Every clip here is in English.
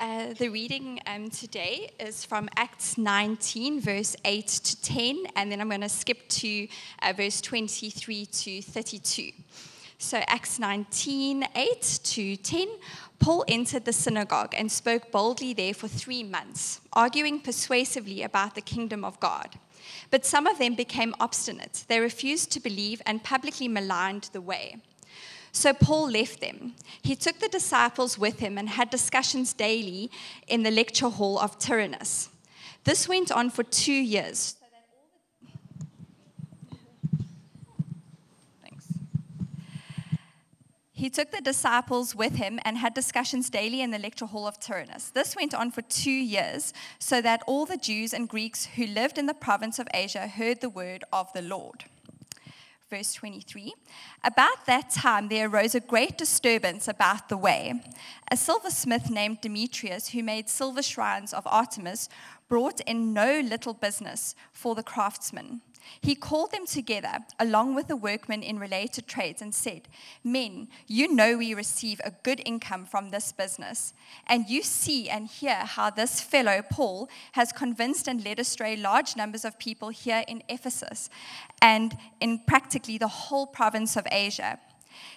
Uh, the reading um, today is from Acts 19, verse 8 to 10, and then I'm going to skip to uh, verse 23 to 32. So, Acts 19, 8 to 10. Paul entered the synagogue and spoke boldly there for three months, arguing persuasively about the kingdom of God. But some of them became obstinate. They refused to believe and publicly maligned the way. So Paul left them. He took the disciples with him and had discussions daily in the lecture hall of Tyrannus. This went on for two years. He took the disciples with him and had discussions daily in the lecture hall of Tyrannus. This went on for two years, so that all the Jews and Greeks who lived in the province of Asia heard the word of the Lord verse 23. About that time, there arose a great disturbance about the way. A silversmith named Demetrius, who made silver shrines of Artemis, brought in no little business for the craftsmen. He called them together along with the workmen in related trades and said, Men, you know we receive a good income from this business, and you see and hear how this fellow Paul has convinced and led astray large numbers of people here in Ephesus and in practically the whole province of Asia.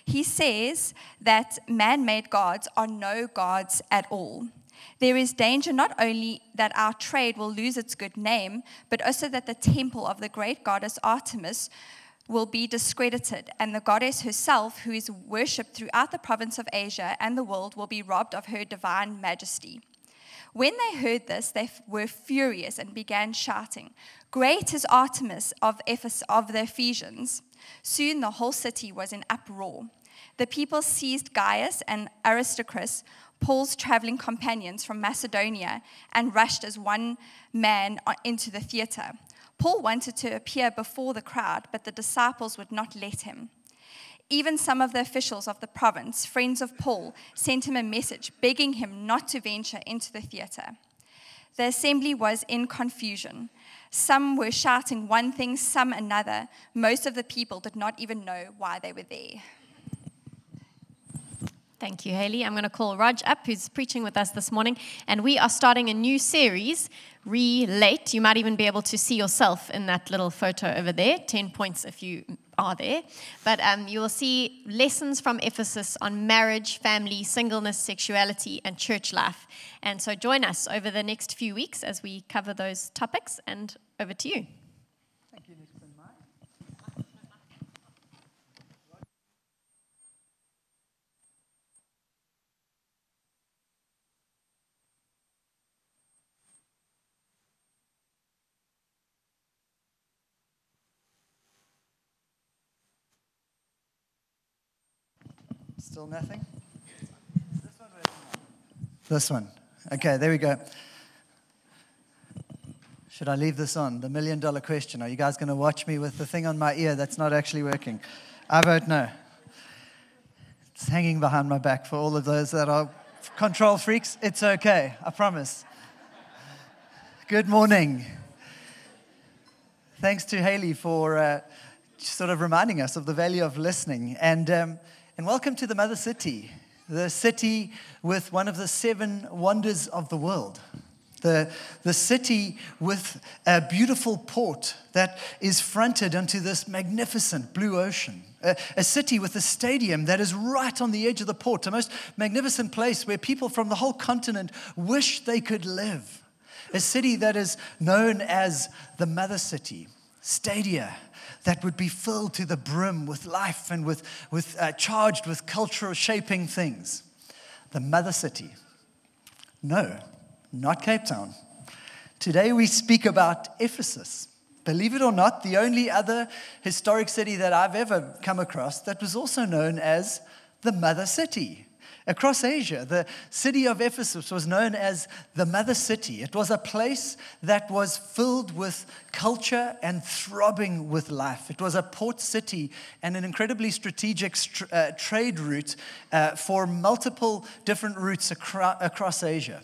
He says that man made gods are no gods at all there is danger not only that our trade will lose its good name, but also that the temple of the great goddess Artemis will be discredited, and the goddess herself, who is worshipped throughout the province of Asia and the world, will be robbed of her divine majesty. When they heard this, they were furious and began shouting, Great is Artemis of, Ephes- of the Ephesians. Soon the whole city was in uproar. The people seized Gaius and Aristarchus Paul's traveling companions from Macedonia and rushed as one man uh, into the theater. Paul wanted to appear before the crowd, but the disciples would not let him. Even some of the officials of the province, friends of Paul, sent him a message begging him not to venture into the theater. The assembly was in confusion. Some were shouting one thing, some another. Most of the people did not even know why they were there. Thank you, Haley. I'm going to call Raj up, who's preaching with us this morning. And we are starting a new series, Relate. You might even be able to see yourself in that little photo over there. 10 points if you are there. But um, you will see lessons from Ephesus on marriage, family, singleness, sexuality, and church life. And so join us over the next few weeks as we cover those topics. And over to you. Still nothing? This one. Okay, there we go. Should I leave this on? The million dollar question. Are you guys going to watch me with the thing on my ear that's not actually working? I vote no. It's hanging behind my back for all of those that are control freaks. It's okay, I promise. Good morning. Thanks to Haley for uh, sort of reminding us of the value of listening. And um, and welcome to the Mother City, the city with one of the seven wonders of the world. The, the city with a beautiful port that is fronted onto this magnificent blue ocean. A, a, city with a stadium that is right on the edge of the port, a most magnificent place where people from the whole continent wish they could live. A city that is known as the Mother City, Stadia, that would be filled to the brim with life and with, with uh, charged with cultural shaping things. The mother city. No, not Cape Town. Today we speak about Ephesus. Believe it or not, the only other historic city that I've ever come across that was also known as the mother city. Across Asia, the city of Ephesus was known as the mother city. It was a place that was filled with culture and throbbing with life. It was a port city and an incredibly strategic uh, trade route uh, for multiple different routes acro- across Asia.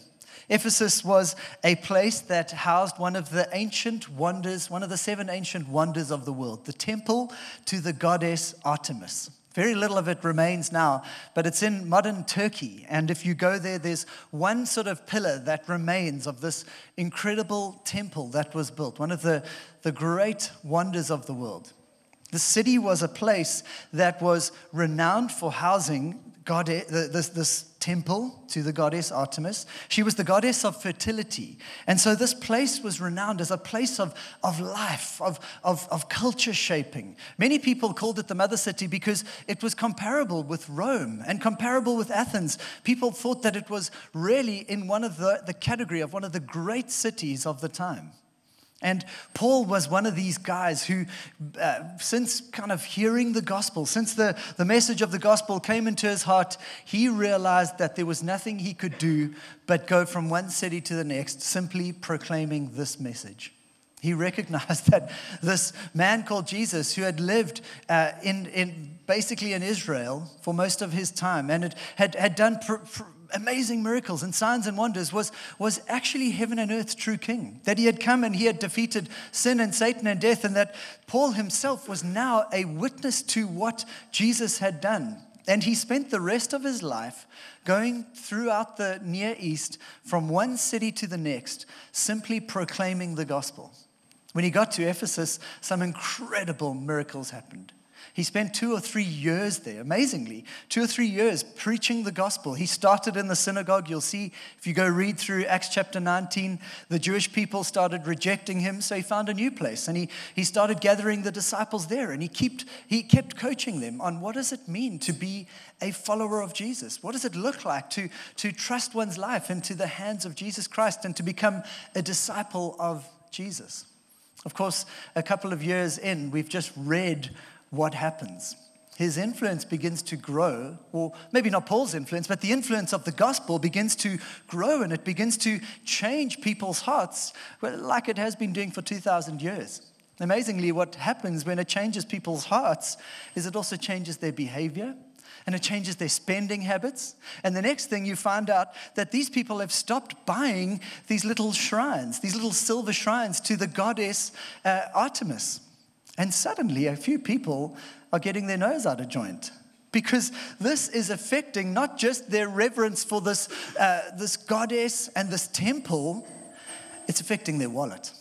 Ephesus was a place that housed one of the ancient wonders, one of the seven ancient wonders of the world, the temple to the goddess Artemis Very little of it remains now, but it's in modern Turkey. And if you go there, there's one sort of pillar that remains of this incredible temple that was built, one of the, the great wonders of the world. The city was a place that was renowned for housing goddess, eh, this, this temple to the goddess Artemis. She was the goddess of fertility. And so this place was renowned as a place of, of life, of, of, of culture shaping. Many people called it the mother city because it was comparable with Rome and comparable with Athens. People thought that it was really in one of the, the category of one of the great cities of the time. And Paul was one of these guys who, uh, since kind of hearing the gospel, since the, the message of the gospel came into his heart, he realized that there was nothing he could do but go from one city to the next, simply proclaiming this message. He recognized that this man called Jesus, who had lived uh, in, in basically in Israel for most of his time and had, had done pr- pr- amazing miracles and signs and wonders was, was actually heaven and earth's true king. That he had come and he had defeated sin and Satan and death, and that Paul himself was now a witness to what Jesus had done. And he spent the rest of his life going throughout the Near East from one city to the next, simply proclaiming the gospel. When he got to Ephesus, some incredible miracles happened. He spent two or three years there, amazingly, two or three years preaching the gospel. He started in the synagogue. You'll see if you go read through Acts chapter 19, the Jewish people started rejecting him, so he found a new place and he, he started gathering the disciples there and he kept, he kept coaching them on what does it mean to be a follower of Jesus? What does it look like to, to trust one's life into the hands of Jesus Christ and to become a disciple of Jesus? Of course, a couple of years in, we've just read what happens? His influence begins to grow, or maybe not Paul's influence, but the influence of the gospel begins to grow and it begins to change people's hearts, like it has been doing for 2,000 years. Amazingly, what happens when it changes people's hearts is it also changes their behavior and it changes their spending habits. And the next thing you find out that these people have stopped buying these little shrines, these little silver shrines to the goddess uh, Artemis. And suddenly, a few people are getting their nose out of joint because this is affecting not just their reverence for this, uh, this goddess and this temple, it's affecting their wallet.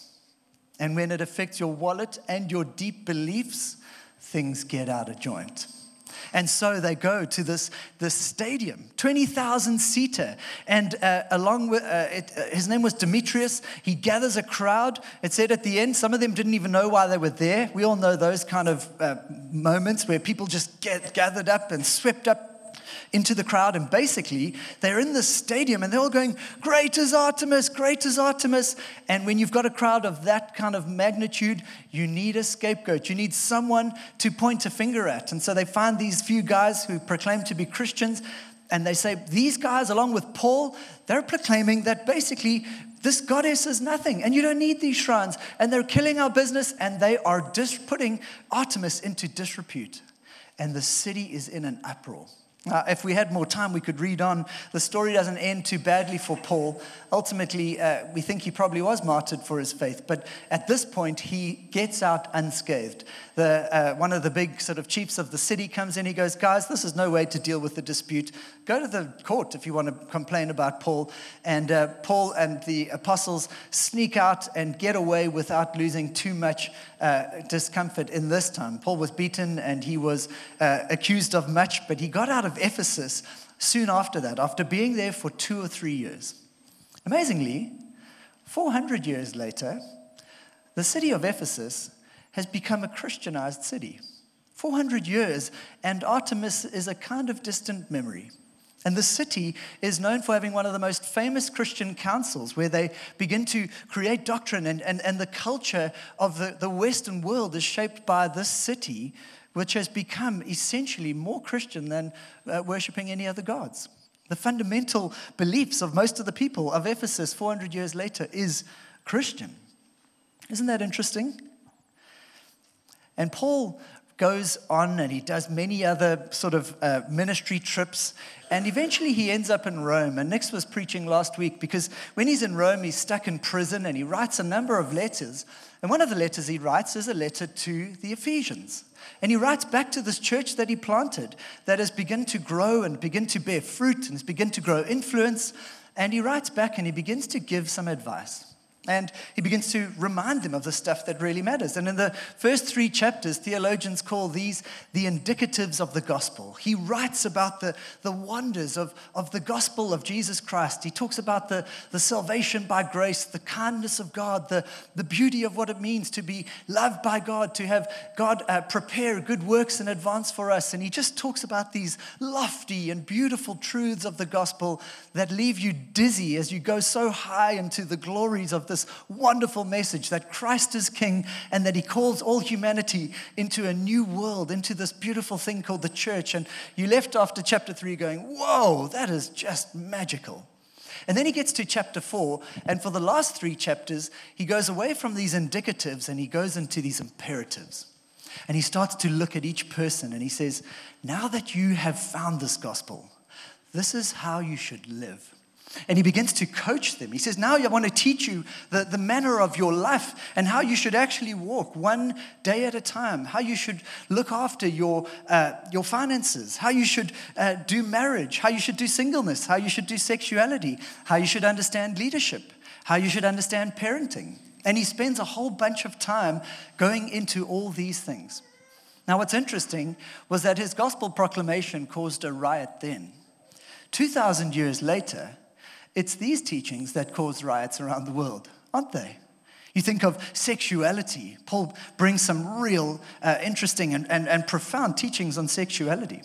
And when it affects your wallet and your deep beliefs, things get out of joint. And so they go to this, this stadium, 20,000 seater. And uh, along with, uh, it, uh, his name was Demetrius. He gathers a crowd. It said at the end, some of them didn't even know why they were there. We all know those kind of uh, moments where people just get gathered up and swept up into the crowd. And basically, they're in the stadium and they're all going, Great is Artemis, great is Artemis. And when you've got a crowd of that kind of magnitude, you need a scapegoat. You need someone to point a finger at. And so they find these few guys who proclaim to be Christians. And they say, These guys, along with Paul, they're proclaiming that basically this goddess is nothing and you don't need these shrines. And they're killing our business and they are dis- putting Artemis into disrepute. And the city is in an uproar. Uh, if we had more time, we could read on. The story doesn't end too badly for Paul. Ultimately, uh, we think he probably was martyred for his faith, but at this point, he gets out unscathed. The, uh, one of the big sort of chiefs of the city comes in. He goes, Guys, this is no way to deal with the dispute. Go to the court if you want to complain about Paul. And uh, Paul and the apostles sneak out and get away without losing too much uh, discomfort in this time. Paul was beaten and he was uh, accused of much, but he got out of Ephesus soon after that, after being there for two or three years. Amazingly, 400 years later, the city of Ephesus has become a Christianized city. 400 years, and Artemis is a kind of distant memory. And the city is known for having one of the most famous Christian councils where they begin to create doctrine, and, and, and the culture of the, the Western world is shaped by this city, which has become essentially more Christian than uh, worshiping any other gods. The fundamental beliefs of most of the people of Ephesus 400 years later is Christian. Isn't that interesting? And Paul goes on and he does many other sort of uh, ministry trips. And eventually he ends up in Rome. And Nick was preaching last week because when he's in Rome, he's stuck in prison and he writes a number of letters. And one of the letters he writes is a letter to the Ephesians. And he writes back to this church that he planted that has begun to grow and begin to bear fruit and has begun to grow influence. And he writes back and he begins to give some advice. And he begins to remind them of the stuff that really matters. And in the first three chapters, theologians call these the indicatives of the gospel. He writes about the, the wonders of, of the gospel of Jesus Christ. He talks about the, the salvation by grace, the kindness of God, the, the beauty of what it means to be loved by God, to have God uh, prepare good works in advance for us. And he just talks about these lofty and beautiful truths of the gospel that leave you dizzy as you go so high into the glories of this this wonderful message that Christ is King and that He calls all humanity into a new world, into this beautiful thing called the church. And you left after chapter three going, Whoa, that is just magical. And then he gets to chapter four, and for the last three chapters, he goes away from these indicatives and he goes into these imperatives. And he starts to look at each person and he says, Now that you have found this gospel, this is how you should live. And he begins to coach them. He says, Now I want to teach you the, the manner of your life and how you should actually walk one day at a time, how you should look after your, uh, your finances, how you should uh, do marriage, how you should do singleness, how you should do sexuality, how you should understand leadership, how you should understand parenting. And he spends a whole bunch of time going into all these things. Now, what's interesting was that his gospel proclamation caused a riot then. 2,000 years later, it's these teachings that cause riots around the world, aren't they? You think of sexuality. Paul brings some real uh, interesting and, and, and profound teachings on sexuality.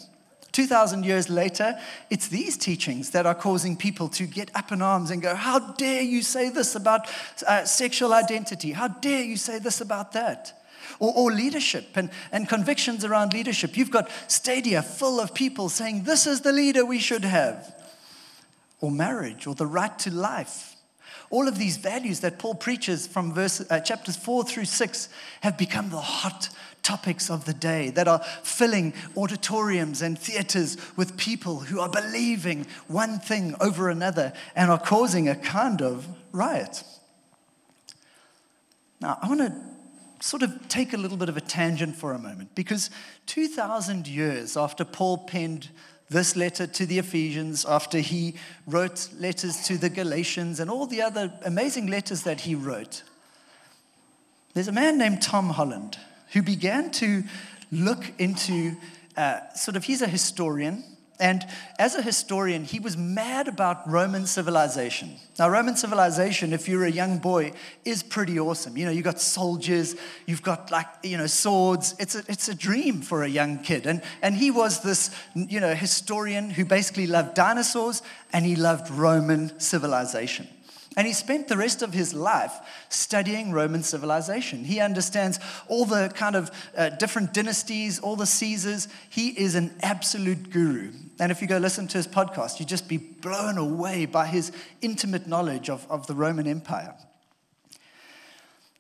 2,000 years later, it's these teachings that are causing people to get up in arms and go, How dare you say this about uh, sexual identity? How dare you say this about that? Or, or, leadership and, and convictions around leadership. You've got stadia full of people saying, This is the leader we should have or marriage or the right to life. All of these values that Paul preaches from verse, uh, chapters 4 through 6 have become the hot topics of the day that are filling auditoriums and theaters with people who are believing one thing over another and are causing a kind of riot. Now, I want to sort of take a little bit of a tangent for a moment because 2,000 years after Paul penned this letter to the Ephesians, after he wrote letters to the Galatians and all the other amazing letters that he wrote, there's a man named Tom Holland who began to look into uh, sort of, he's a historian, and as a historian, he was mad about Roman civilization. Now, Roman civilization, if you're a young boy, is pretty awesome. You know, you've got soldiers, you've got like, you know, swords. It's a, it's a dream for a young kid. And, and he was this, you know, historian who basically loved dinosaurs and he loved Roman civilization. And he spent the rest of his life studying Roman civilization. He understands all the kind of uh, different dynasties, all the Caesars. He is an absolute guru. And if you go listen to his podcast, you'd just be blown away by his intimate knowledge of, of the Roman Empire.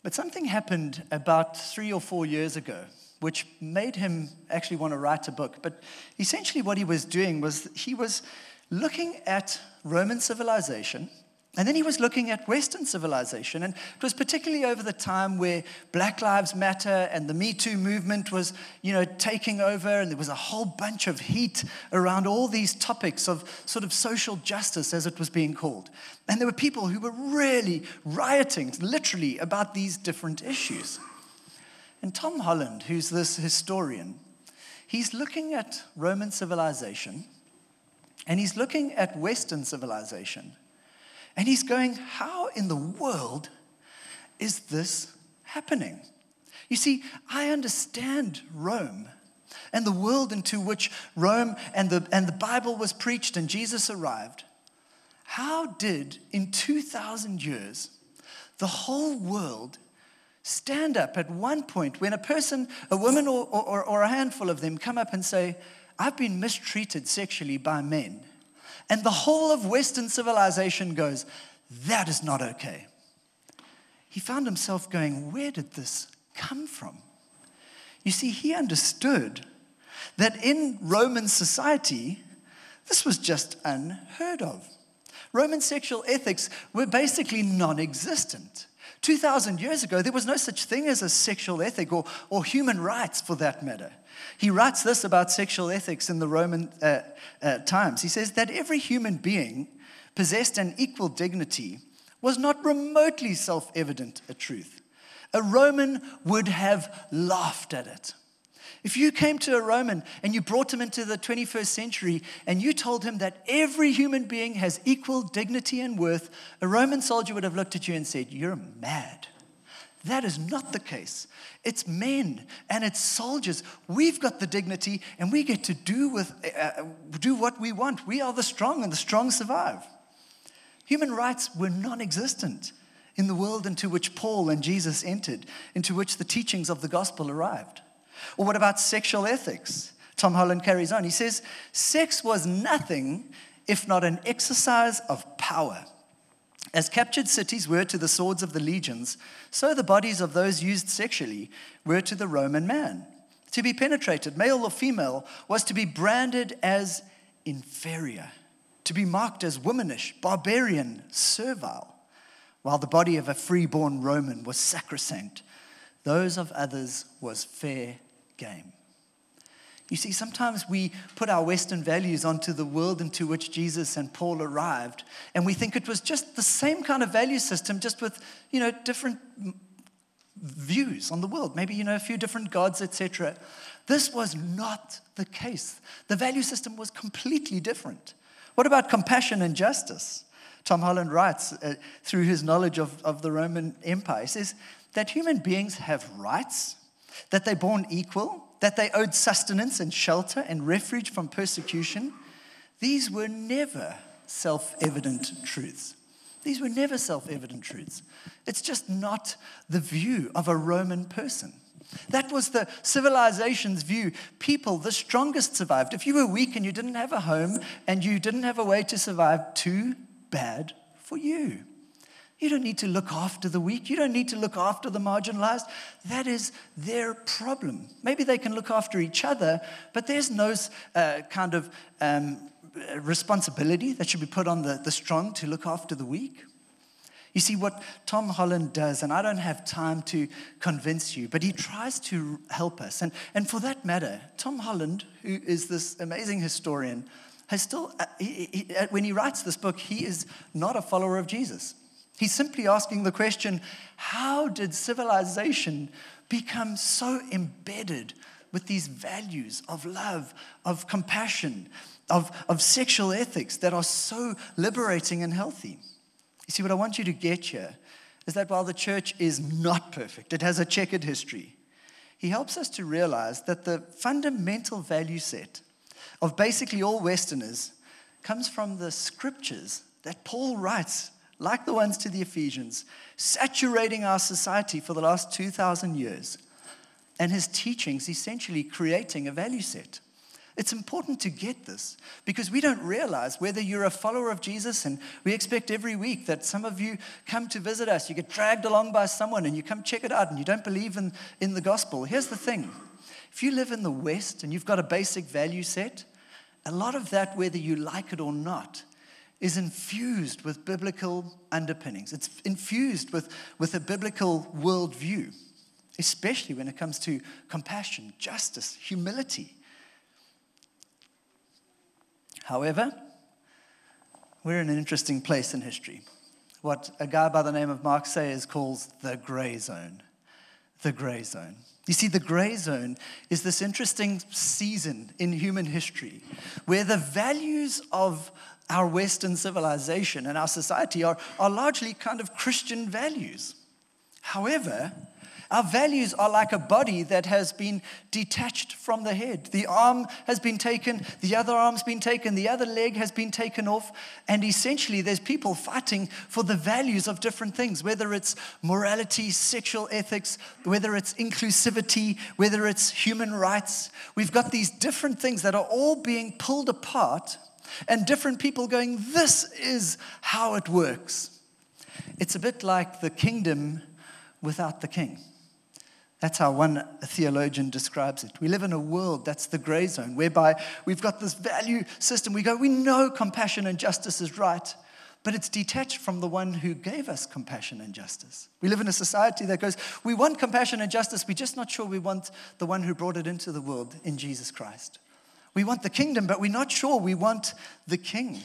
But something happened about three or four years ago, which made him actually want to write a book. But essentially, what he was doing was he was looking at Roman civilization and then he was looking at Western civilization. And it was particularly over the time where Black Lives Matter and the Me Too movement was, you know, taking over. And there was a whole bunch of heat around all these topics of sort of social justice, as it was being called. And there were people who were really rioting, literally, about these different issues. And Tom Holland, who's this historian, he's looking at Roman civilization and he's looking at Western civilization. And he's going, How in the world is this happening? You see, I understand Rome and the world into which Rome and the, and the Bible was preached and Jesus arrived. How did, in 2,000 years, the whole world stand up at one point when a person, a woman or, or, or a handful of them come up and say, I've been mistreated sexually by men? And the whole of Western civilization goes, that is not okay. He found himself going, where did this come from? You see, he understood that in Roman society, this was just unheard of. Roman sexual ethics were basically non existent. 2,000 years ago, there was no such thing as a sexual ethic or, or human rights for that matter. He writes this about sexual ethics in the Roman uh, uh, times. He says that every human being possessed an equal dignity was not remotely self evident a truth. A Roman would have laughed at it. If you came to a Roman and you brought him into the 21st century and you told him that every human being has equal dignity and worth, a Roman soldier would have looked at you and said, You're mad. That is not the case. It's men and it's soldiers. We've got the dignity and we get to do, with, uh, do what we want. We are the strong and the strong survive. Human rights were non existent in the world into which Paul and Jesus entered, into which the teachings of the gospel arrived. Or what about sexual ethics? Tom Holland carries on. He says, Sex was nothing if not an exercise of power. As captured cities were to the swords of the legions, so the bodies of those used sexually were to the Roman man. To be penetrated, male or female, was to be branded as inferior, to be marked as womanish, barbarian, servile, while the body of a freeborn Roman was sacrosanct. Those of others was fair game. You see, sometimes we put our Western values onto the world into which Jesus and Paul arrived, and we think it was just the same kind of value system, just with, you know, different views on the world, maybe, you know, a few different gods, etc. This was not the case. The value system was completely different. What about compassion and justice? Tom Holland writes uh, through his knowledge of, of the Roman Empire, he says that human beings have rights that they're born equal, that they owed sustenance and shelter and refuge from persecution, these were never self evident truths. These were never self evident truths. It's just not the view of a Roman person. That was the civilization's view. People, the strongest survived. If you were weak and you didn't have a home and you didn't have a way to survive, too bad for you. You don't need to look after the weak. You don't need to look after the marginalized. That is their problem. Maybe they can look after each other, but there's no uh, kind of um, responsibility that should be put on the, the strong to look after the weak. You see, what Tom Holland does, and I don't have time to convince you, but he tries to help us. And, and for that matter, Tom Holland, who is this amazing historian, has still, uh, he, he, uh, when he writes this book, he is not a follower of Jesus. He's simply asking the question how did civilization become so embedded with these values of love, of compassion, of, of sexual ethics that are so liberating and healthy? You see, what I want you to get here is that while the church is not perfect, it has a checkered history, he helps us to realize that the fundamental value set of basically all Westerners comes from the scriptures that Paul writes like the ones to the Ephesians, saturating our society for the last 2,000 years. And his teachings essentially creating a value set. It's important to get this because we don't realize whether you're a follower of Jesus, and we expect every week that some of you come to visit us, you get dragged along by someone, and you come check it out, and you don't believe in, in the gospel. Here's the thing if you live in the West and you've got a basic value set, a lot of that, whether you like it or not, is infused with biblical underpinnings. It's infused with, with a biblical worldview, especially when it comes to compassion, justice, humility. However, we're in an interesting place in history. What a guy by the name of Mark Sayers calls the gray zone. The gray zone. You see, the gray zone is this interesting season in human history where the values of our Western civilization and our society are, are largely kind of Christian values. However, our values are like a body that has been detached from the head. The arm has been taken, the other arm's been taken, the other leg has been taken off, and essentially there's people fighting for the values of different things, whether it's morality, sexual ethics, whether it's inclusivity, whether it's human rights. We've got these different things that are all being pulled apart and different people going, This is how it works. It's a bit like the kingdom without the king. That's how one theologian describes it. We live in a world that's the gray zone, whereby we've got this value system. We go, we know compassion and justice is right, but it's detached from the one who gave us compassion and justice. We live in a society that goes, we want compassion and justice, we're just not sure we want the one who brought it into the world in Jesus Christ. We want the kingdom, but we're not sure we want the king.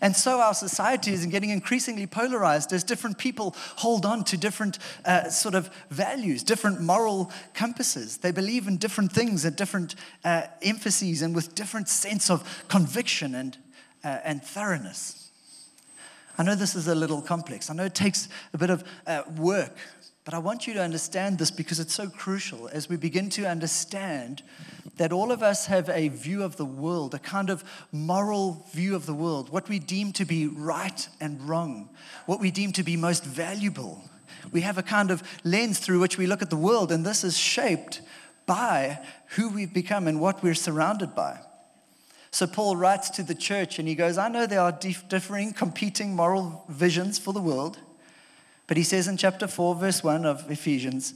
And so our society is getting increasingly polarized as different people hold on to different uh, sort of values, different moral compasses. They believe in different things at different uh, emphases and with different sense of conviction and, uh, and thoroughness. I know this is a little complex. I know it takes a bit of uh, work, but I want you to understand this because it's so crucial as we begin to understand that all of us have a view of the world, a kind of moral view of the world, what we deem to be right and wrong, what we deem to be most valuable. We have a kind of lens through which we look at the world, and this is shaped by who we've become and what we're surrounded by. So Paul writes to the church and he goes, I know there are differing, competing moral visions for the world, but he says in chapter 4, verse 1 of Ephesians,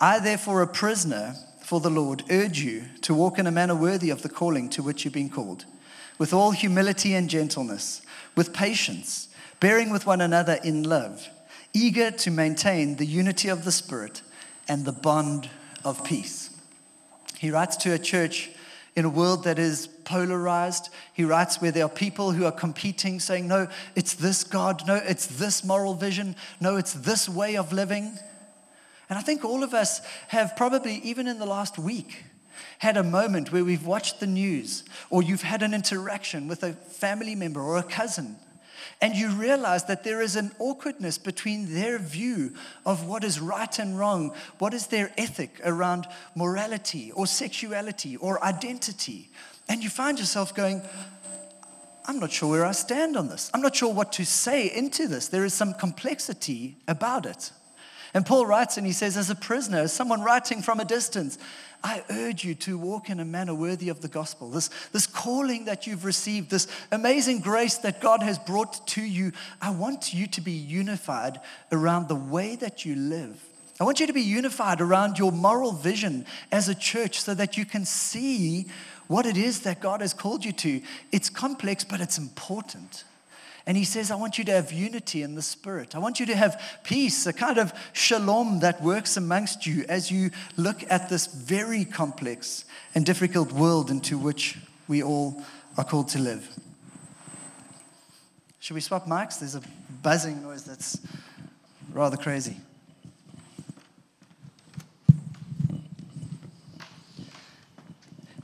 I, therefore, a prisoner, for the Lord, urge you to walk in a manner worthy of the calling to which you've been called, with all humility and gentleness, with patience, bearing with one another in love, eager to maintain the unity of the Spirit and the bond of peace. He writes to a church in a world that is polarized. He writes where there are people who are competing, saying, No, it's this God. No, it's this moral vision. No, it's this way of living. And I think all of us have probably, even in the last week, had a moment where we've watched the news or you've had an interaction with a family member or a cousin, and you realize that there is an awkwardness between their view of what is right and wrong, what is their ethic around morality or sexuality or identity. And you find yourself going, I'm not sure where I stand on this. I'm not sure what to say into this. There is some complexity about it. And Paul writes and he says, as a prisoner, as someone writing from a distance, I urge you to walk in a manner worthy of the gospel. This, this calling that you've received, this amazing grace that God has brought to you, I want you to be unified around the way that you live. I want you to be unified around your moral vision as a church so that you can see what it is that God has called you to. It's complex, but it's important. And he says, I want you to have unity in the spirit. I want you to have peace, a kind of shalom that works amongst you as you look at this very complex and difficult world into which we all are called to live. Should we swap mics? There's a buzzing noise that's rather crazy.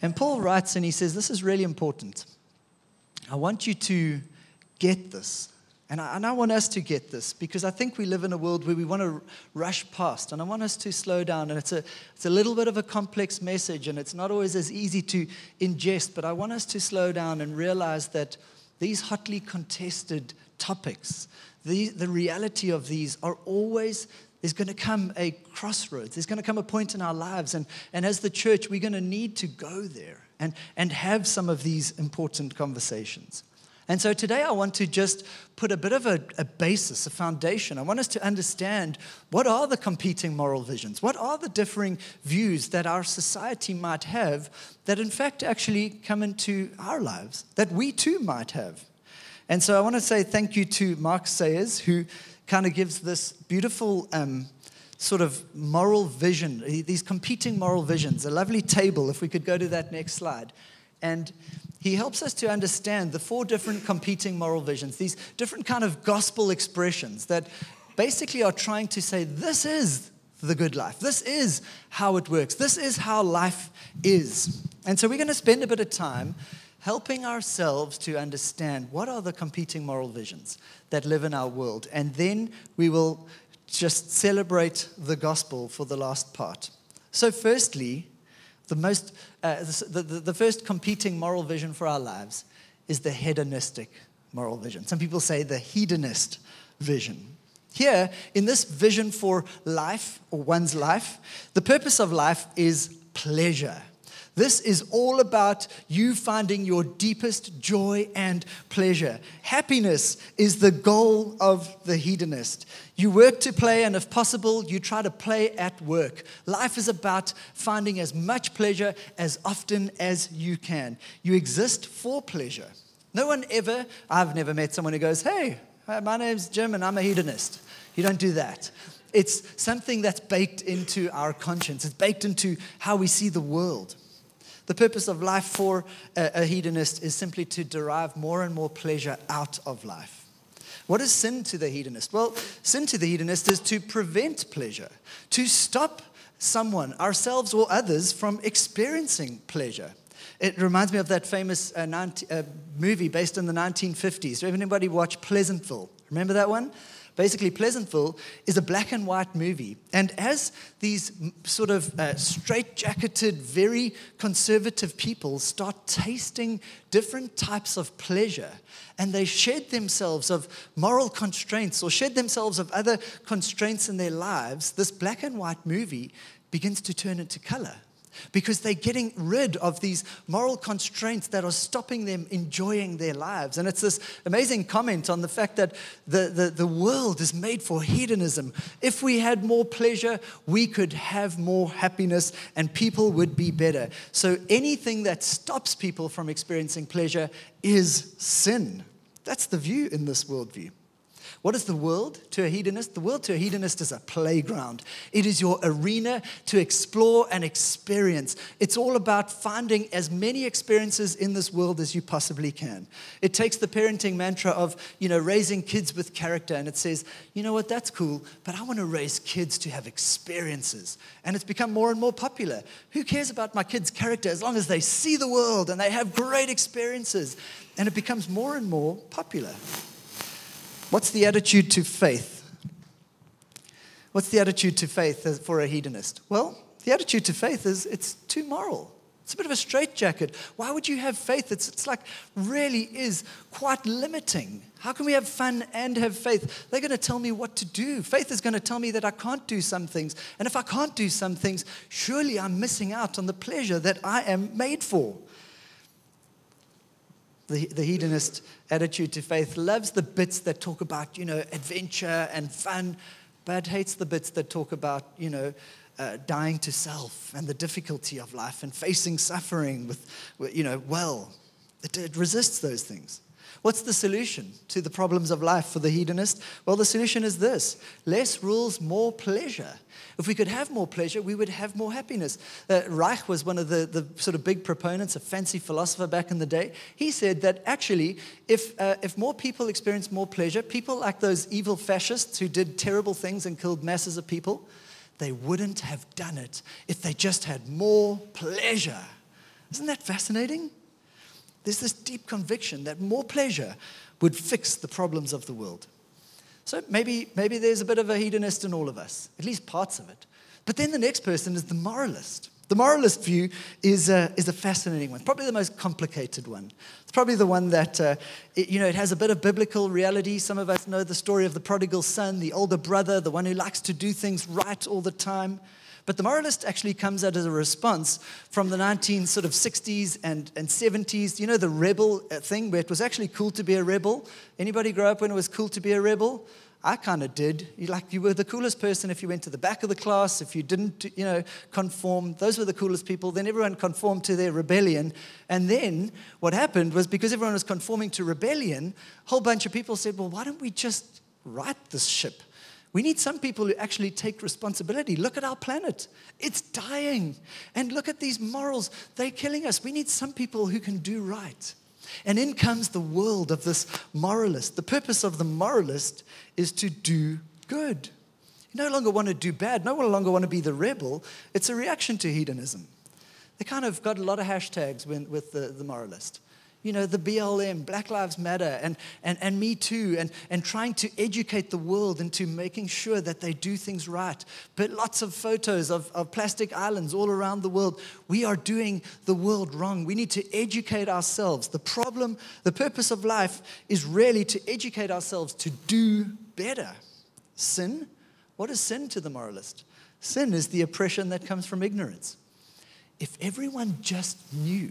And Paul writes and he says, This is really important. I want you to get this. And I, and I, want us to get this because I think we live in a world where we want to rush past. And I want us to slow down. And it's a, it's a little bit of a complex message, and it's not always as easy to ingest. But I want us to slow down and realize that these hotly contested topics, the, the reality of these, are always there's going to come a crossroads. There's going to come a point in our lives. And, and as the church, we're going to need to go there and, and have some of these important conversations. And so today I want to just put a bit of a, a, basis, a foundation. I want us to understand what are the competing moral visions? What are the differing views that our society might have that, in fact, actually come into our lives, that we too might have? And so I want to say thank you to Mark Sayers, who kind of gives this beautiful um, sort of moral vision, these competing moral visions, a lovely table, if we could go to that next slide. And he helps us to understand the four different competing moral visions, these different kind of gospel expressions that basically are trying to say this is the good life. This is how it works. This is how life is. And so we're going to spend a bit of time helping ourselves to understand what are the competing moral visions that live in our world. And then we will just celebrate the gospel for the last part. So, firstly, the, most, uh, the, the, the first competing moral vision for our lives is the hedonistic moral vision. Some people say the hedonist vision. Here, in this vision for life or one's life, the purpose of life is pleasure. This is all about you finding your deepest joy and pleasure. Happiness is the goal of the hedonist. You work to play, and if possible, you try to play at work. Life is about finding as much pleasure as often as you can. You exist for pleasure. No one ever, I've never met someone who goes, Hey, my name's Jim and I'm a hedonist. You don't do that. It's something that's baked into our conscience, it's baked into how we see the world. The purpose of life for a, hedonist is simply to derive more and more pleasure out of life. What is sin to the hedonist? Well, sin to the hedonist is to prevent pleasure, to stop someone, ourselves or others, from experiencing pleasure. It reminds me of that famous uh, 19, uh, movie based in the 1950s. Did anybody watch Pleasantville? Remember that one? Basically, Pleasantville is a black and white movie. And as these sort of uh, straight-jacketed, very conservative people start tasting different types of pleasure, and they shed themselves of moral constraints or shed themselves of other constraints in their lives, this black and white movie begins to turn into color because they're getting rid of these moral constraints that are stopping them enjoying their lives. And it's this amazing comment on the fact that the, the, the world is made for hedonism. If we had more pleasure, we could have more happiness and people would be better. So anything that stops people from experiencing pleasure is sin. That's the view in this worldview. What is the world to a hedonist? The world to a hedonist is a playground. It is your arena to explore and experience. It's all about finding as many experiences in this world as you possibly can. It takes the parenting mantra of, you know, raising kids with character and it says, you know what, that's cool, but I want to raise kids to have experiences. And it's become more and more popular. Who cares about my kids' character as long as they see the world and they have great experiences? And it becomes more and more popular. What's the attitude to faith? What's the attitude to faith for a hedonist? Well, the attitude to faith is it's too moral. It's a bit of a straitjacket. Why would you have faith? It's, it's like really is quite limiting. How can we have fun and have faith? They're going to tell me what to do. Faith is going to tell me that I can't do some things. And if I can't do some things, surely I'm missing out on the pleasure that I am made for the, the hedonist attitude to faith loves the bits that talk about, you know, adventure and fun, but hates the bits that talk about, you know, uh, dying to self and the difficulty of life and facing suffering with, you know, well. It, it resists those things. What's the solution to the problems of life for the hedonist? Well, the solution is this less rules, more pleasure. If we could have more pleasure, we would have more happiness. Uh, Reich was one of the, the sort of big proponents, a fancy philosopher back in the day. He said that actually, if, uh, if more people experience more pleasure, people like those evil fascists who did terrible things and killed masses of people, they wouldn't have done it if they just had more pleasure. Isn't that fascinating? There's this deep conviction that more pleasure would fix the problems of the world. So maybe, maybe there's a bit of a hedonist in all of us, at least parts of it. But then the next person is the moralist. The moralist view is a, is a fascinating one, probably the most complicated one. It's probably the one that, uh, it, you know, it has a bit of biblical reality. Some of us know the story of the prodigal son, the older brother, the one who likes to do things right all the time. But the moralist actually comes out as a response from the 19 sort of 60s and, and 70s. You know, the rebel uh, thing where it was actually cool to be a rebel? Anybody grow up when it was cool to be a rebel? I kind of did. You, like you were the coolest person if you went to the back of the class. If you didn't, you know, conform, those were the coolest people. Then everyone conformed to their rebellion. And then what happened was because everyone was conforming to rebellion, a whole bunch of people said, "Well, why don't we just right this ship?" We need some people who actually take responsibility. Look at our planet, it's dying. And look at these morals, they're killing us. We need some people who can do right. And in comes the world of this moralist. The purpose of the moralist is to do good. You no longer want to do bad, no longer want to be the rebel. It's a reaction to hedonism. They kind of got a lot of hashtags with the, the moralist you know, the BLM, Black Lives Matter, and, and, and Me Too, and, and trying to educate the world into making sure that they do things right. But lots of photos of, of plastic islands all around the world. We are doing the world wrong. We need to educate ourselves. The problem, the purpose of life is really to educate ourselves to do better. Sin, what is sin to the moralist? Sin is the oppression that comes from ignorance. if everyone just knew,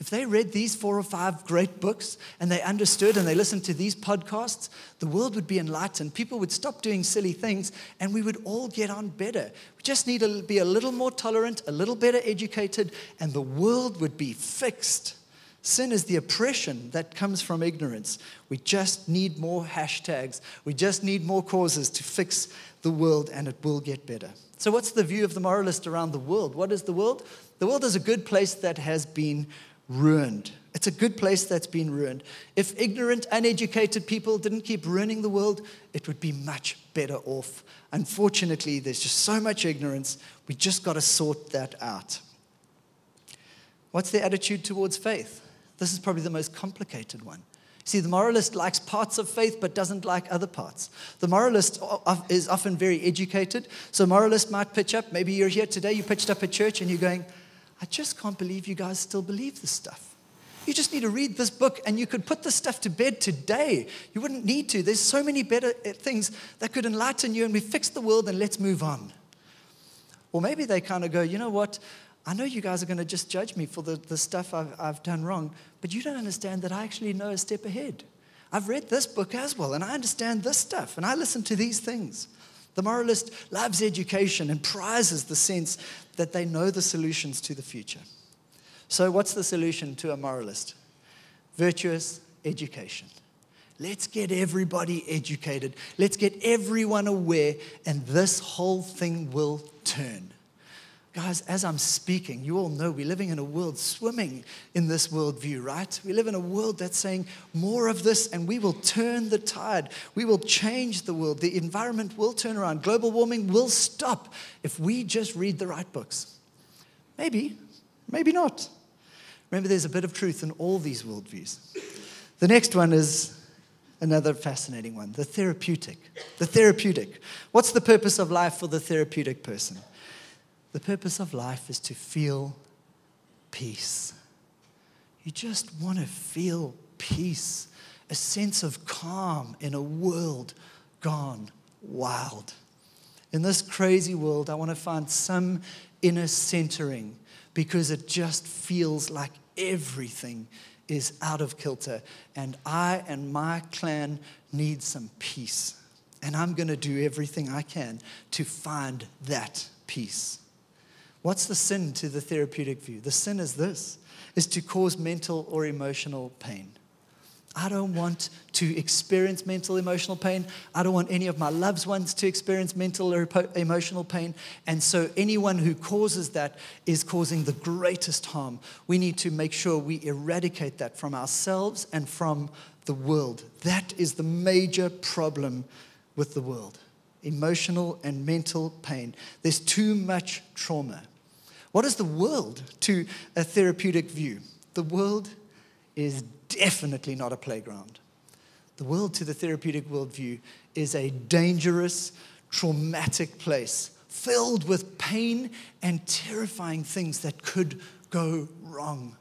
if they read these four or five great books and they understood and they listened to these podcasts, the world would be enlightened. People would stop doing silly things and we would all get on better. We just need to be a little more tolerant, a little better educated, and the world would be fixed. Sin is the oppression that comes from ignorance. We just need more hashtags. We just need more causes to fix the world, and it will get better. So, what's the view of the moralist around the world? What is the world? The world is a good place that has been ruined. It's a good place that's been ruined. If ignorant, uneducated people didn't keep ruining the world, it would be much better off. Unfortunately, there's just so much ignorance. We just got to sort that out. What's the attitude towards faith? This is probably the most complicated one. See, the moralist likes parts of faith but doesn't like other parts. The moralist is often very educated. So, moralist might pitch up. Maybe you're here today, you pitched up at church, and you're going, I just can't believe you guys still believe this stuff. You just need to read this book and you could put this stuff to bed today. You wouldn't need to. There's so many better uh, things that could enlighten you, and we fix the world and let's move on. Or maybe they kind of go, you know what? I know you guys are going to just judge me for the, the stuff I've, I've done wrong, but you don't understand that I actually know a step ahead. I've read this book as well, and I understand this stuff, and I listen to these things. The moralist loves education and prizes the sense that they know the solutions to the future. So, what's the solution to a moralist? Virtuous education. Let's get everybody educated. Let's get everyone aware, and this whole thing will turn. Guys, as I'm speaking, you all know we're living in a world swimming in this worldview, right? We live in a world that's saying more of this and we will turn the tide. We will change the world. The environment will turn around. Global warming will stop if we just read the right books. Maybe, maybe not. Remember, there's a bit of truth in all these worldviews. The next one is another fascinating one the therapeutic. The therapeutic. What's the purpose of life for the therapeutic person? The purpose of life is to feel peace. You just want to feel peace, a sense of calm in a world gone wild. In this crazy world, I want to find some inner centering because it just feels like everything is out of kilter. And I and my clan need some peace. And I'm going to do everything I can to find that peace. What's the sin to the therapeutic view? The sin is this is to cause mental or emotional pain. I don't want to experience mental emotional pain. I don't want any of my loved ones to experience mental or emotional pain. And so anyone who causes that is causing the greatest harm. We need to make sure we eradicate that from ourselves and from the world. That is the major problem with the world emotional and mental pain. There's too much trauma. What is the world to a therapeutic view? The world is definitely not a playground. The world to the therapeutic worldview is a dangerous, traumatic place filled with pain and terrifying things that could go wrong.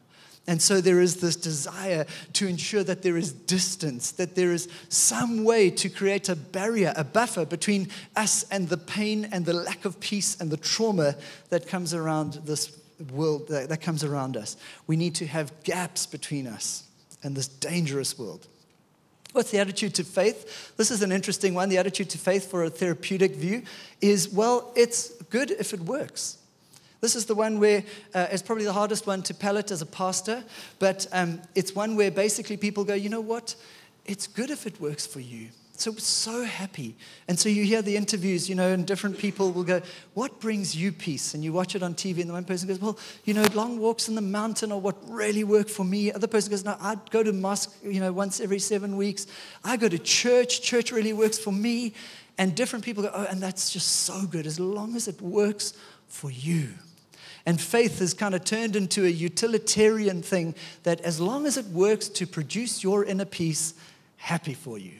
And so there is this desire to ensure that there is distance, that there is some way to create a barrier, a buffer between us and the pain and the lack of peace and the trauma that comes around this world, that, comes around us. We need to have gaps between us and this dangerous world. What's the attitude to faith? This is an interesting one. The attitude to faith for a therapeutic view is well, it's good if it works. This is the one where uh, it's probably the hardest one to palate as a pastor, but um, it's one where basically people go, you know what? It's good if it works for you. So we're so happy. And so you hear the interviews, you know, and different people will go, What brings you peace? And you watch it on TV, and the one person goes, Well, you know, long walks in the mountain are what really work for me. Other person goes, No, I go to mosque, you know, once every seven weeks. I go to church. Church really works for me. And different people go, Oh, and that's just so good as long as it works for you. And faith has kind of turned into a utilitarian thing that as long as it works to produce your inner peace, happy for you.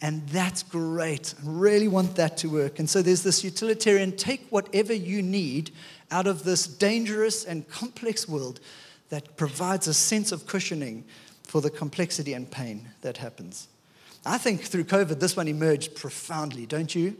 And that's great. I really want that to work. And so there's this utilitarian take whatever you need out of this dangerous and complex world that provides a sense of cushioning for the complexity and pain that happens. I think through COVID, this one emerged profoundly, don't you?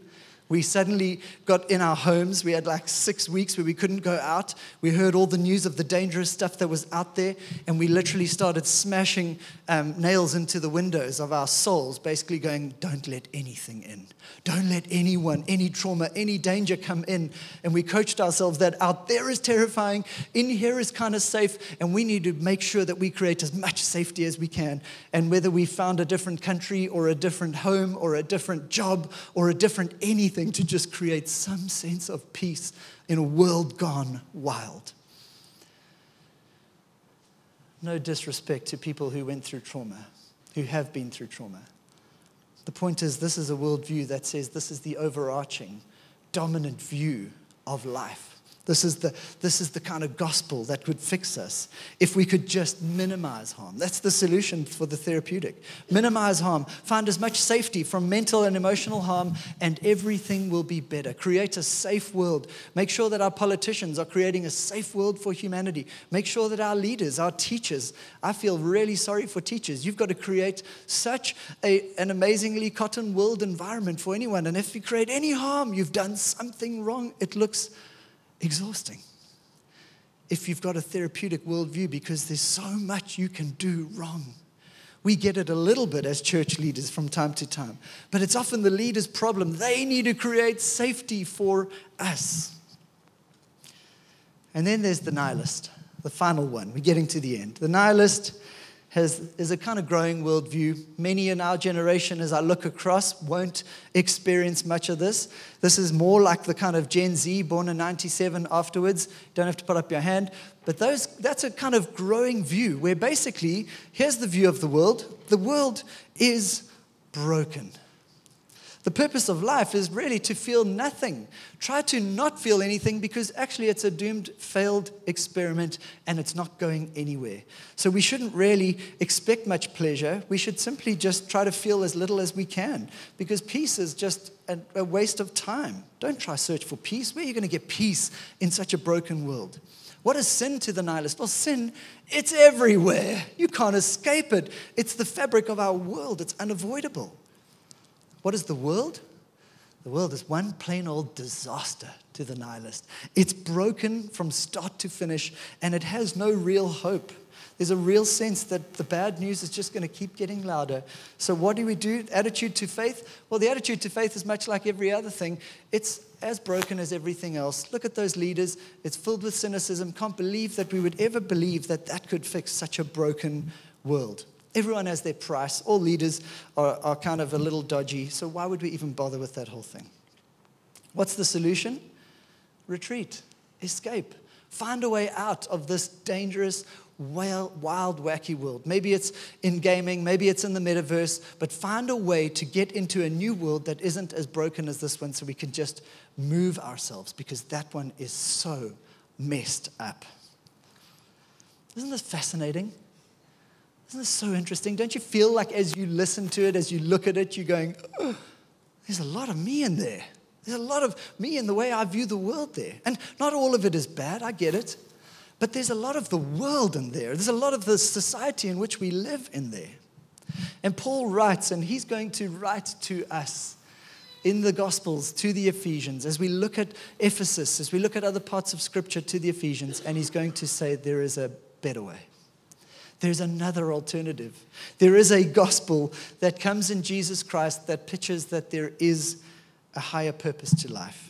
We suddenly got in our homes. We had like six weeks where we couldn't go out. We heard all the news of the dangerous stuff that was out there, and we literally started smashing um, nails into the windows of our souls, basically going, Don't let anything in. Don't let anyone, any trauma, any danger come in. And we coached ourselves that out there is terrifying, in here is kind of safe, and we need to make sure that we create as much safety as we can. And whether we found a different country or a different home or a different job or a different anything to just create some sense of peace in a world gone wild. No disrespect to people who went through trauma, who have been through trauma. The point is, this is a worldview that says this is the overarching, dominant view of life. This is, the, this is the kind of gospel that would fix us if we could just minimize harm. That's the solution for the therapeutic. Minimize harm, find as much safety from mental and emotional harm, and everything will be better. Create a safe world. Make sure that our politicians are creating a safe world for humanity. Make sure that our leaders, our teachers, I feel really sorry for teachers. You've got to create such a, an amazingly cotton world environment for anyone. And if you create any harm, you've done something wrong. It looks exhausting if you've got a therapeutic worldview because there's so much you can do wrong. We get it a little bit as church leaders from time to time, but it's often the leader's problem. They need to create safety for us. And then there's the nihilist, the final one. We're getting to the end. The nihilist has, is a kind of growing worldview. Many in our generation, as I look across, won't experience much of this. This is more like the kind of Gen Z born in 97 afterwards. Don't have to put up your hand. But those, that's a kind of growing view where basically, here's the view of the world the world is broken. The purpose of life is really to feel nothing. Try to not feel anything because actually it's a doomed, failed experiment and it's not going anywhere. So we shouldn't really expect much pleasure. We should simply just try to feel as little as we can because peace is just a, a waste of time. Don't try search for peace. Where are you going to get peace in such a broken world? What is sin to the nihilist? Well, sin, it's everywhere. You can't escape it. It's the fabric of our world, it's unavoidable. What is the world? The world is one plain old disaster to the nihilist. It's broken from start to finish, and it has no real hope. There's a real sense that the bad news is just going to keep getting louder. So, what do we do? Attitude to faith? Well, the attitude to faith is much like every other thing. It's as broken as everything else. Look at those leaders. It's filled with cynicism. Can't believe that we would ever believe that that could fix such a broken world. Everyone has their price. All leaders are, are kind of a little dodgy. So why would we even bother with that whole thing? What's the solution? Retreat, escape, find a way out of this dangerous, wild, wild, wacky world. Maybe it's in gaming, maybe it's in the metaverse, but find a way to get into a new world that isn't as broken as this one so we can just move ourselves because that one is so messed up. Isn't this fascinating? Isn't this so interesting? Don't you feel like as you listen to it, as you look at it, you're going, oh, there's a lot of me in there. There's a lot of me in the way I view the world there. And not all of it is bad, I get it. But there's a lot of the world in there. There's a lot of the society in which we live in there. And Paul writes, and he's going to write to us in the Gospels to the Ephesians as we look at Ephesus, as we look at other parts of Scripture to the Ephesians, and he's going to say there is a better way. There's another alternative. There is a gospel that comes in Jesus Christ that pictures that there is a higher purpose to life.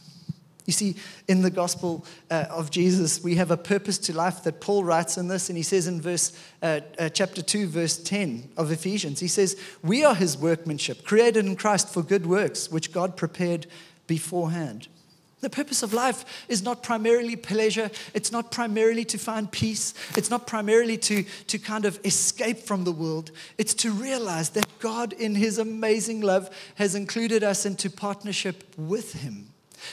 You see, in the gospel uh, of Jesus, we have a purpose to life that Paul writes in this, and he says in verse uh, uh, chapter 2, verse 10 of Ephesians, he says, We are his workmanship, created in Christ for good works, which God prepared beforehand. The purpose of life is not primarily pleasure. It's not primarily to find peace. It's not primarily to, to kind of escape from the world. It's to realize that God, in His amazing love, has included us into partnership with Him.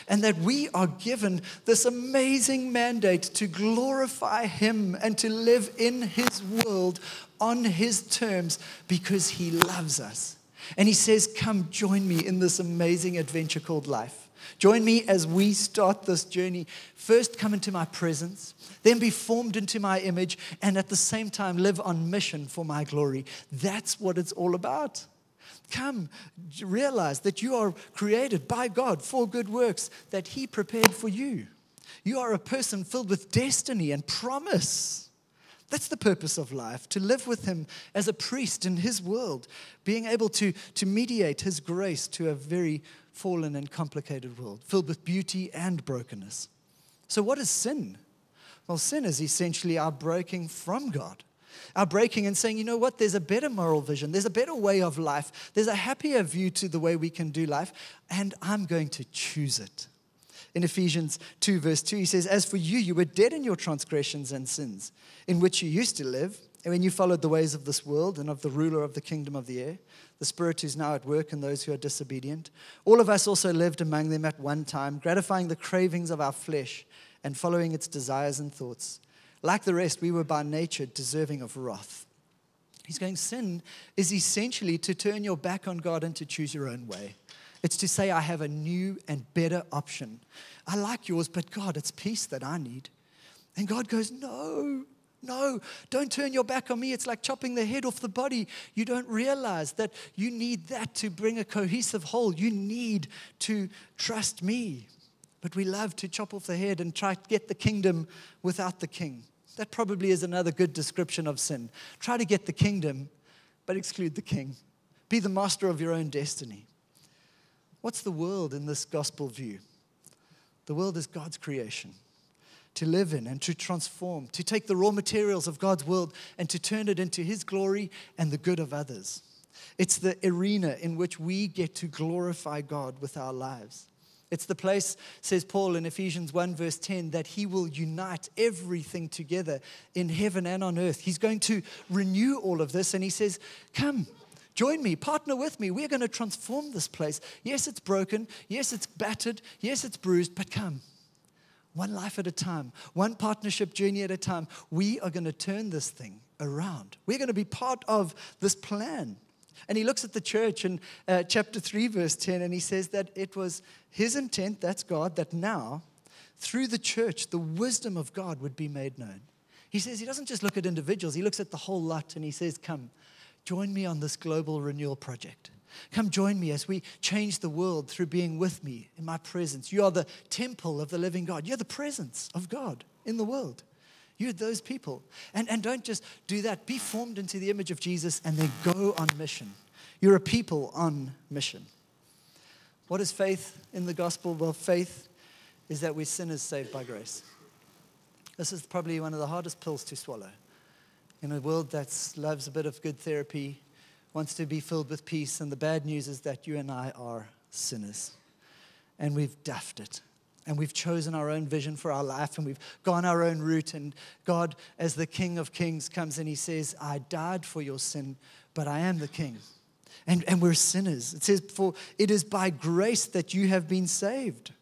And that we are given this amazing mandate to glorify Him and to live in His world on His terms because He loves us. And He says, Come join me in this amazing adventure called life. Join me as we start this journey. First, come into my presence, then be formed into my image, and at the same time, live on mission for my glory. That's what it's all about. Come, realize that you are created by God for good works that He prepared for you. You are a person filled with destiny and promise. That's the purpose of life to live with Him as a priest in His world, being able to, to mediate His grace to a very fallen and complicated world, filled with beauty and brokenness. So, what is sin? Well, sin is essentially our breaking from God our breaking and saying, you know what, there's a better moral vision, there's a better way of life, there's a happier view to the way we can do life, and I'm going to choose it. In Ephesians 2, verse 2, he says, As for you, you were dead in your transgressions and sins, in which you used to live, and when you followed the ways of this world and of the ruler of the kingdom of the air, the spirit who's now at work in those who are disobedient. All of us also lived among them at one time, gratifying the cravings of our flesh and following its desires and thoughts. Like the rest, we were by nature deserving of wrath. He's going, sin is essentially to turn your back on God and to choose your own way. It's to say, I have a new and better option. I like yours, but God, it's peace that I need. And God goes, No, no, don't turn your back on me. It's like chopping the head off the body. You don't realize that you need that to bring a cohesive whole. You need to trust me. But we love to chop off the head and try to get the kingdom without the king. That probably is another good description of sin. Try to get the kingdom, but exclude the king. Be the master of your own destiny. What's the world in this gospel view? The world is God's creation to live in and to transform, to take the raw materials of God's world and to turn it into His glory and the good of others. It's the arena in which we get to glorify God with our lives. It's the place, says Paul in Ephesians 1, verse 10, that he will unite everything together in heaven and on earth. He's going to renew all of this, and he says, Come, join me, partner with me. We're going to transform this place. Yes, it's broken. Yes, it's battered. Yes, it's bruised, but come. One life at a time, one partnership journey at a time. We are going to turn this thing around. We're going to be part of this plan. And he looks at the church in uh, chapter 3, verse 10, and he says that it was his intent, that's God, that now, through the church, the wisdom of God would be made known. He says he doesn't just look at individuals, he looks at the whole lot and he says, Come, join me on this global renewal project. Come join me as we change the world through being with me in my presence. You are the temple of the living God. You're the presence of God in the world. You're those people. And, and don't just do that. Be formed into the image of Jesus and then go on mission. You're a people on mission. What is faith in the gospel? Well, faith is that we're sinners saved by grace. This is probably one of the hardest pills to swallow. In a world that loves a bit of good therapy, wants to be filled with peace, and the bad news is that you and I are sinners. And we've duffed it and we've chosen our own vision for our life and we've gone our own route. And God, as the King of Kings, comes and He says, I died for your sin, but I am the King. And, and we're sinners. It says, For it is by grace that you have been saved.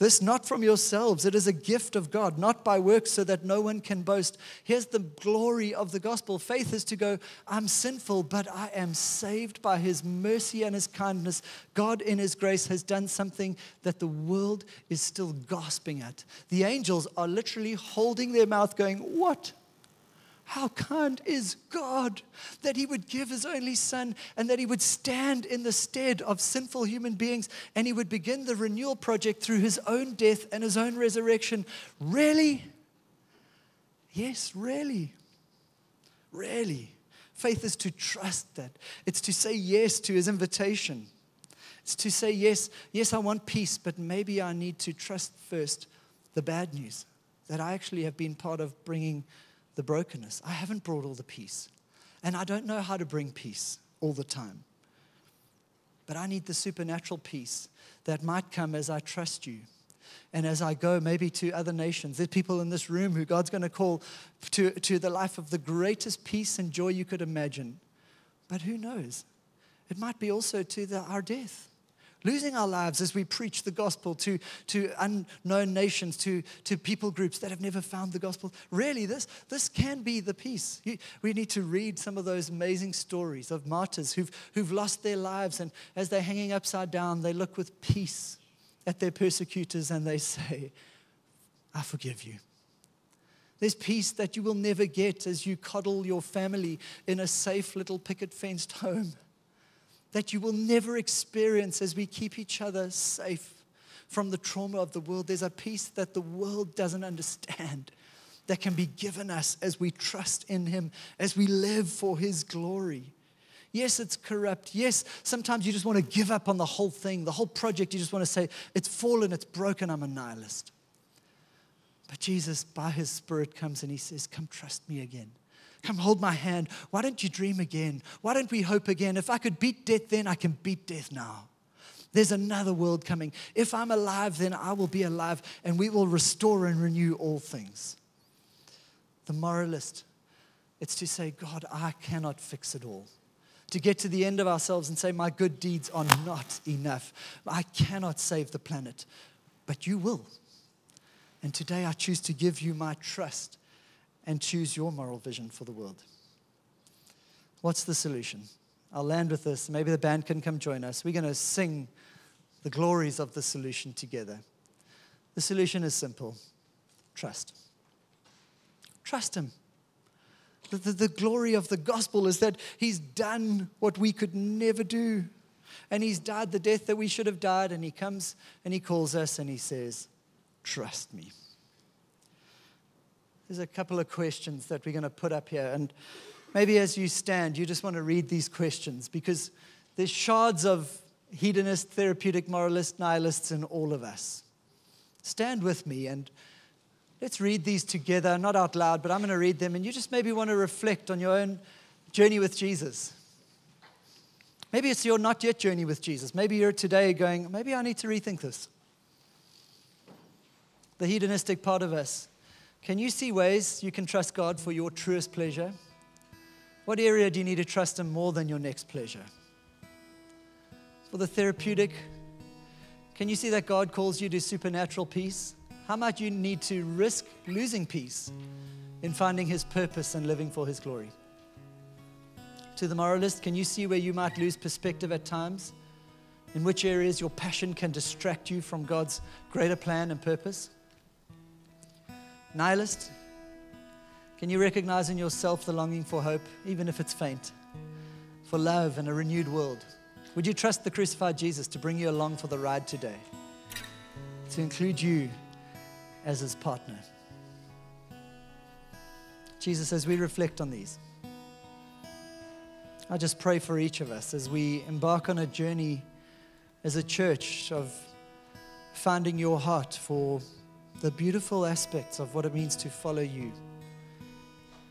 This not from yourselves. It is a gift of God, not by works, so that no one can boast. Here's the glory of the gospel. Faith is to go, I'm sinful, but I am saved by his mercy and his kindness. God, in his grace, has done something that the world is still gasping at. The angels are literally holding their mouth, going, What? How kind is God that He would give His only Son and that He would stand in the stead of sinful human beings and He would begin the renewal project through His own death and His own resurrection? Really? Yes, really. Really. Faith is to trust that, it's to say yes to His invitation. It's to say, yes, yes, I want peace, but maybe I need to trust first the bad news that I actually have been part of bringing the brokenness. I haven't brought all the peace. And I don't know how to bring peace all the time. But I need the supernatural peace that might come as I trust you. And as I go maybe to other nations, there's people in this room who God's going to call to, to the life of the greatest peace and joy you could imagine. But who knows? It might be also to the, our death losing our lives as we preach the gospel to, to unknown nations, to, to people groups that have never found the gospel. Really, this, this can be the peace. We need to read some of those amazing stories of martyrs who've, who've lost their lives, and as they're hanging upside down, they look with peace at their persecutors and they say, I forgive you. There's peace that you will never get as you coddle your family in a safe little picket fenced home. That you will never experience as we keep each other safe from the trauma of the world. There's a peace that the world doesn't understand that can be given us as we trust in Him, as we live for His glory. Yes, it's corrupt. Yes, sometimes you just want to give up on the whole thing, the whole project. You just want to say, it's fallen, it's broken, I'm a nihilist. But Jesus, by His Spirit, comes and He says, Come trust me again. Come hold my hand. Why don't you dream again? Why don't we hope again? If I could beat death then, I can beat death now. There's another world coming. If I'm alive, then I will be alive, and we will restore and renew all things. The moralist, it's to say, God, I cannot fix it all. To get to the end of ourselves and say, My good deeds are not enough. I cannot save the planet, but you will. And today I choose to give you my trust and choose your moral vision for the world. What's the solution? I'll land with this. Maybe the band can come join us. We're going to sing the glories of the solution together. The solution is simple trust. Trust Him. The, the, the, glory of the gospel is that He's done what we could never do. And He's died the death that we should have died. And He comes and He calls us and He says, Trust me. There's a couple of questions that we're going to put up here. And maybe as you stand, you just want to read these questions because there's shards of hedonist, therapeutic, moralist, nihilists in all of us. Stand with me and let's read these together, not out loud, but I'm going to read them. And you just maybe want to reflect on your own journey with Jesus. Maybe it's your not yet journey with Jesus. Maybe you're today going, maybe I need to rethink this. The hedonistic part of us. Can you see ways you can trust God for your truest pleasure? What area do you need to trust Him more than your next pleasure? For the therapeutic, can you see that God calls you to supernatural peace? How might you need to risk losing peace in finding His purpose and living for His glory? To the moralist, can you see where you might lose perspective at times? In which areas your passion can distract you from God's greater plan and purpose? Nihilist, can you recognize in yourself the longing for hope, even if it's faint, for love and a renewed world? Would you trust the crucified Jesus to bring you along for the ride today, to include you as his partner? Jesus, as we reflect on these, I just pray for each of us as we embark on a journey as a church of finding your heart for the beautiful aspects of what it means to follow you.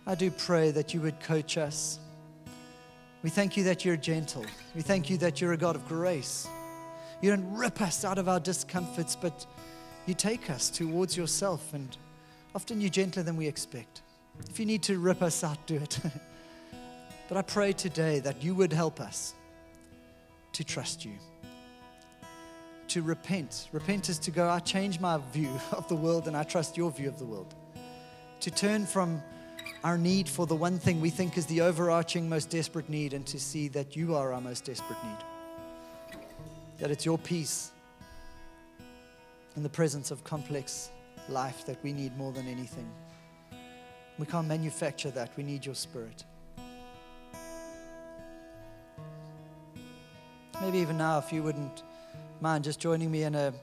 I do pray that you would coach us. We thank you that you're gentle. We thank you that you're a God of grace. You don't rip us out of our discomforts, but you take us towards yourself, and often you're gentler than we expect. If you need to rip us out, do it. but I pray today that you would help us to trust you to repent. Repent is to go, I change my view of the world and I trust your view of the world. To turn from our need for the one thing we think is the overarching, most desperate need and to see that you are our most desperate need. That it's your peace in the presence of complex life that we need more than anything. We can't manufacture that. We need your spirit. Maybe even now, if you wouldn't mind just joining me in a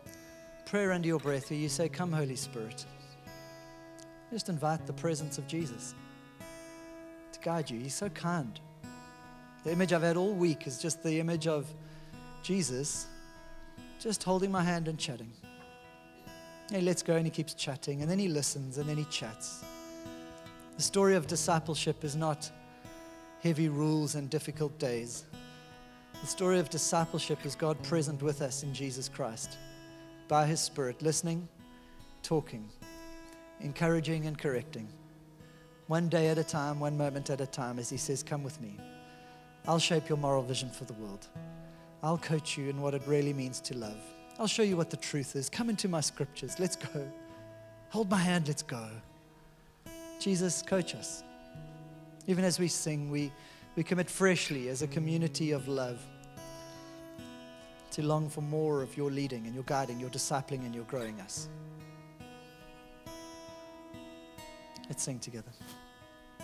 prayer under your breath where you say, Come, Holy Spirit. Just invite the presence of Jesus to guide you. He's so kind. The image I've had all week is just the image of Jesus just holding my hand and chatting. He lets go and he keeps chatting, and then he listens and then he chats. The story of discipleship is not heavy rules and difficult days. The story of discipleship is God present with us in Jesus Christ by His Spirit, listening, talking, encouraging, and correcting. One day at a time, one moment at a time, as He says, Come with me. I'll shape your moral vision for the world. I'll coach you in what it really means to love. I'll show you what the truth is. Come into my scriptures. Let's go. Hold my hand. Let's go. Jesus, coach us. Even as we sing, we we commit freshly as a community of love to long for more of your leading and your guiding, your discipling, and your growing us. Let's sing together.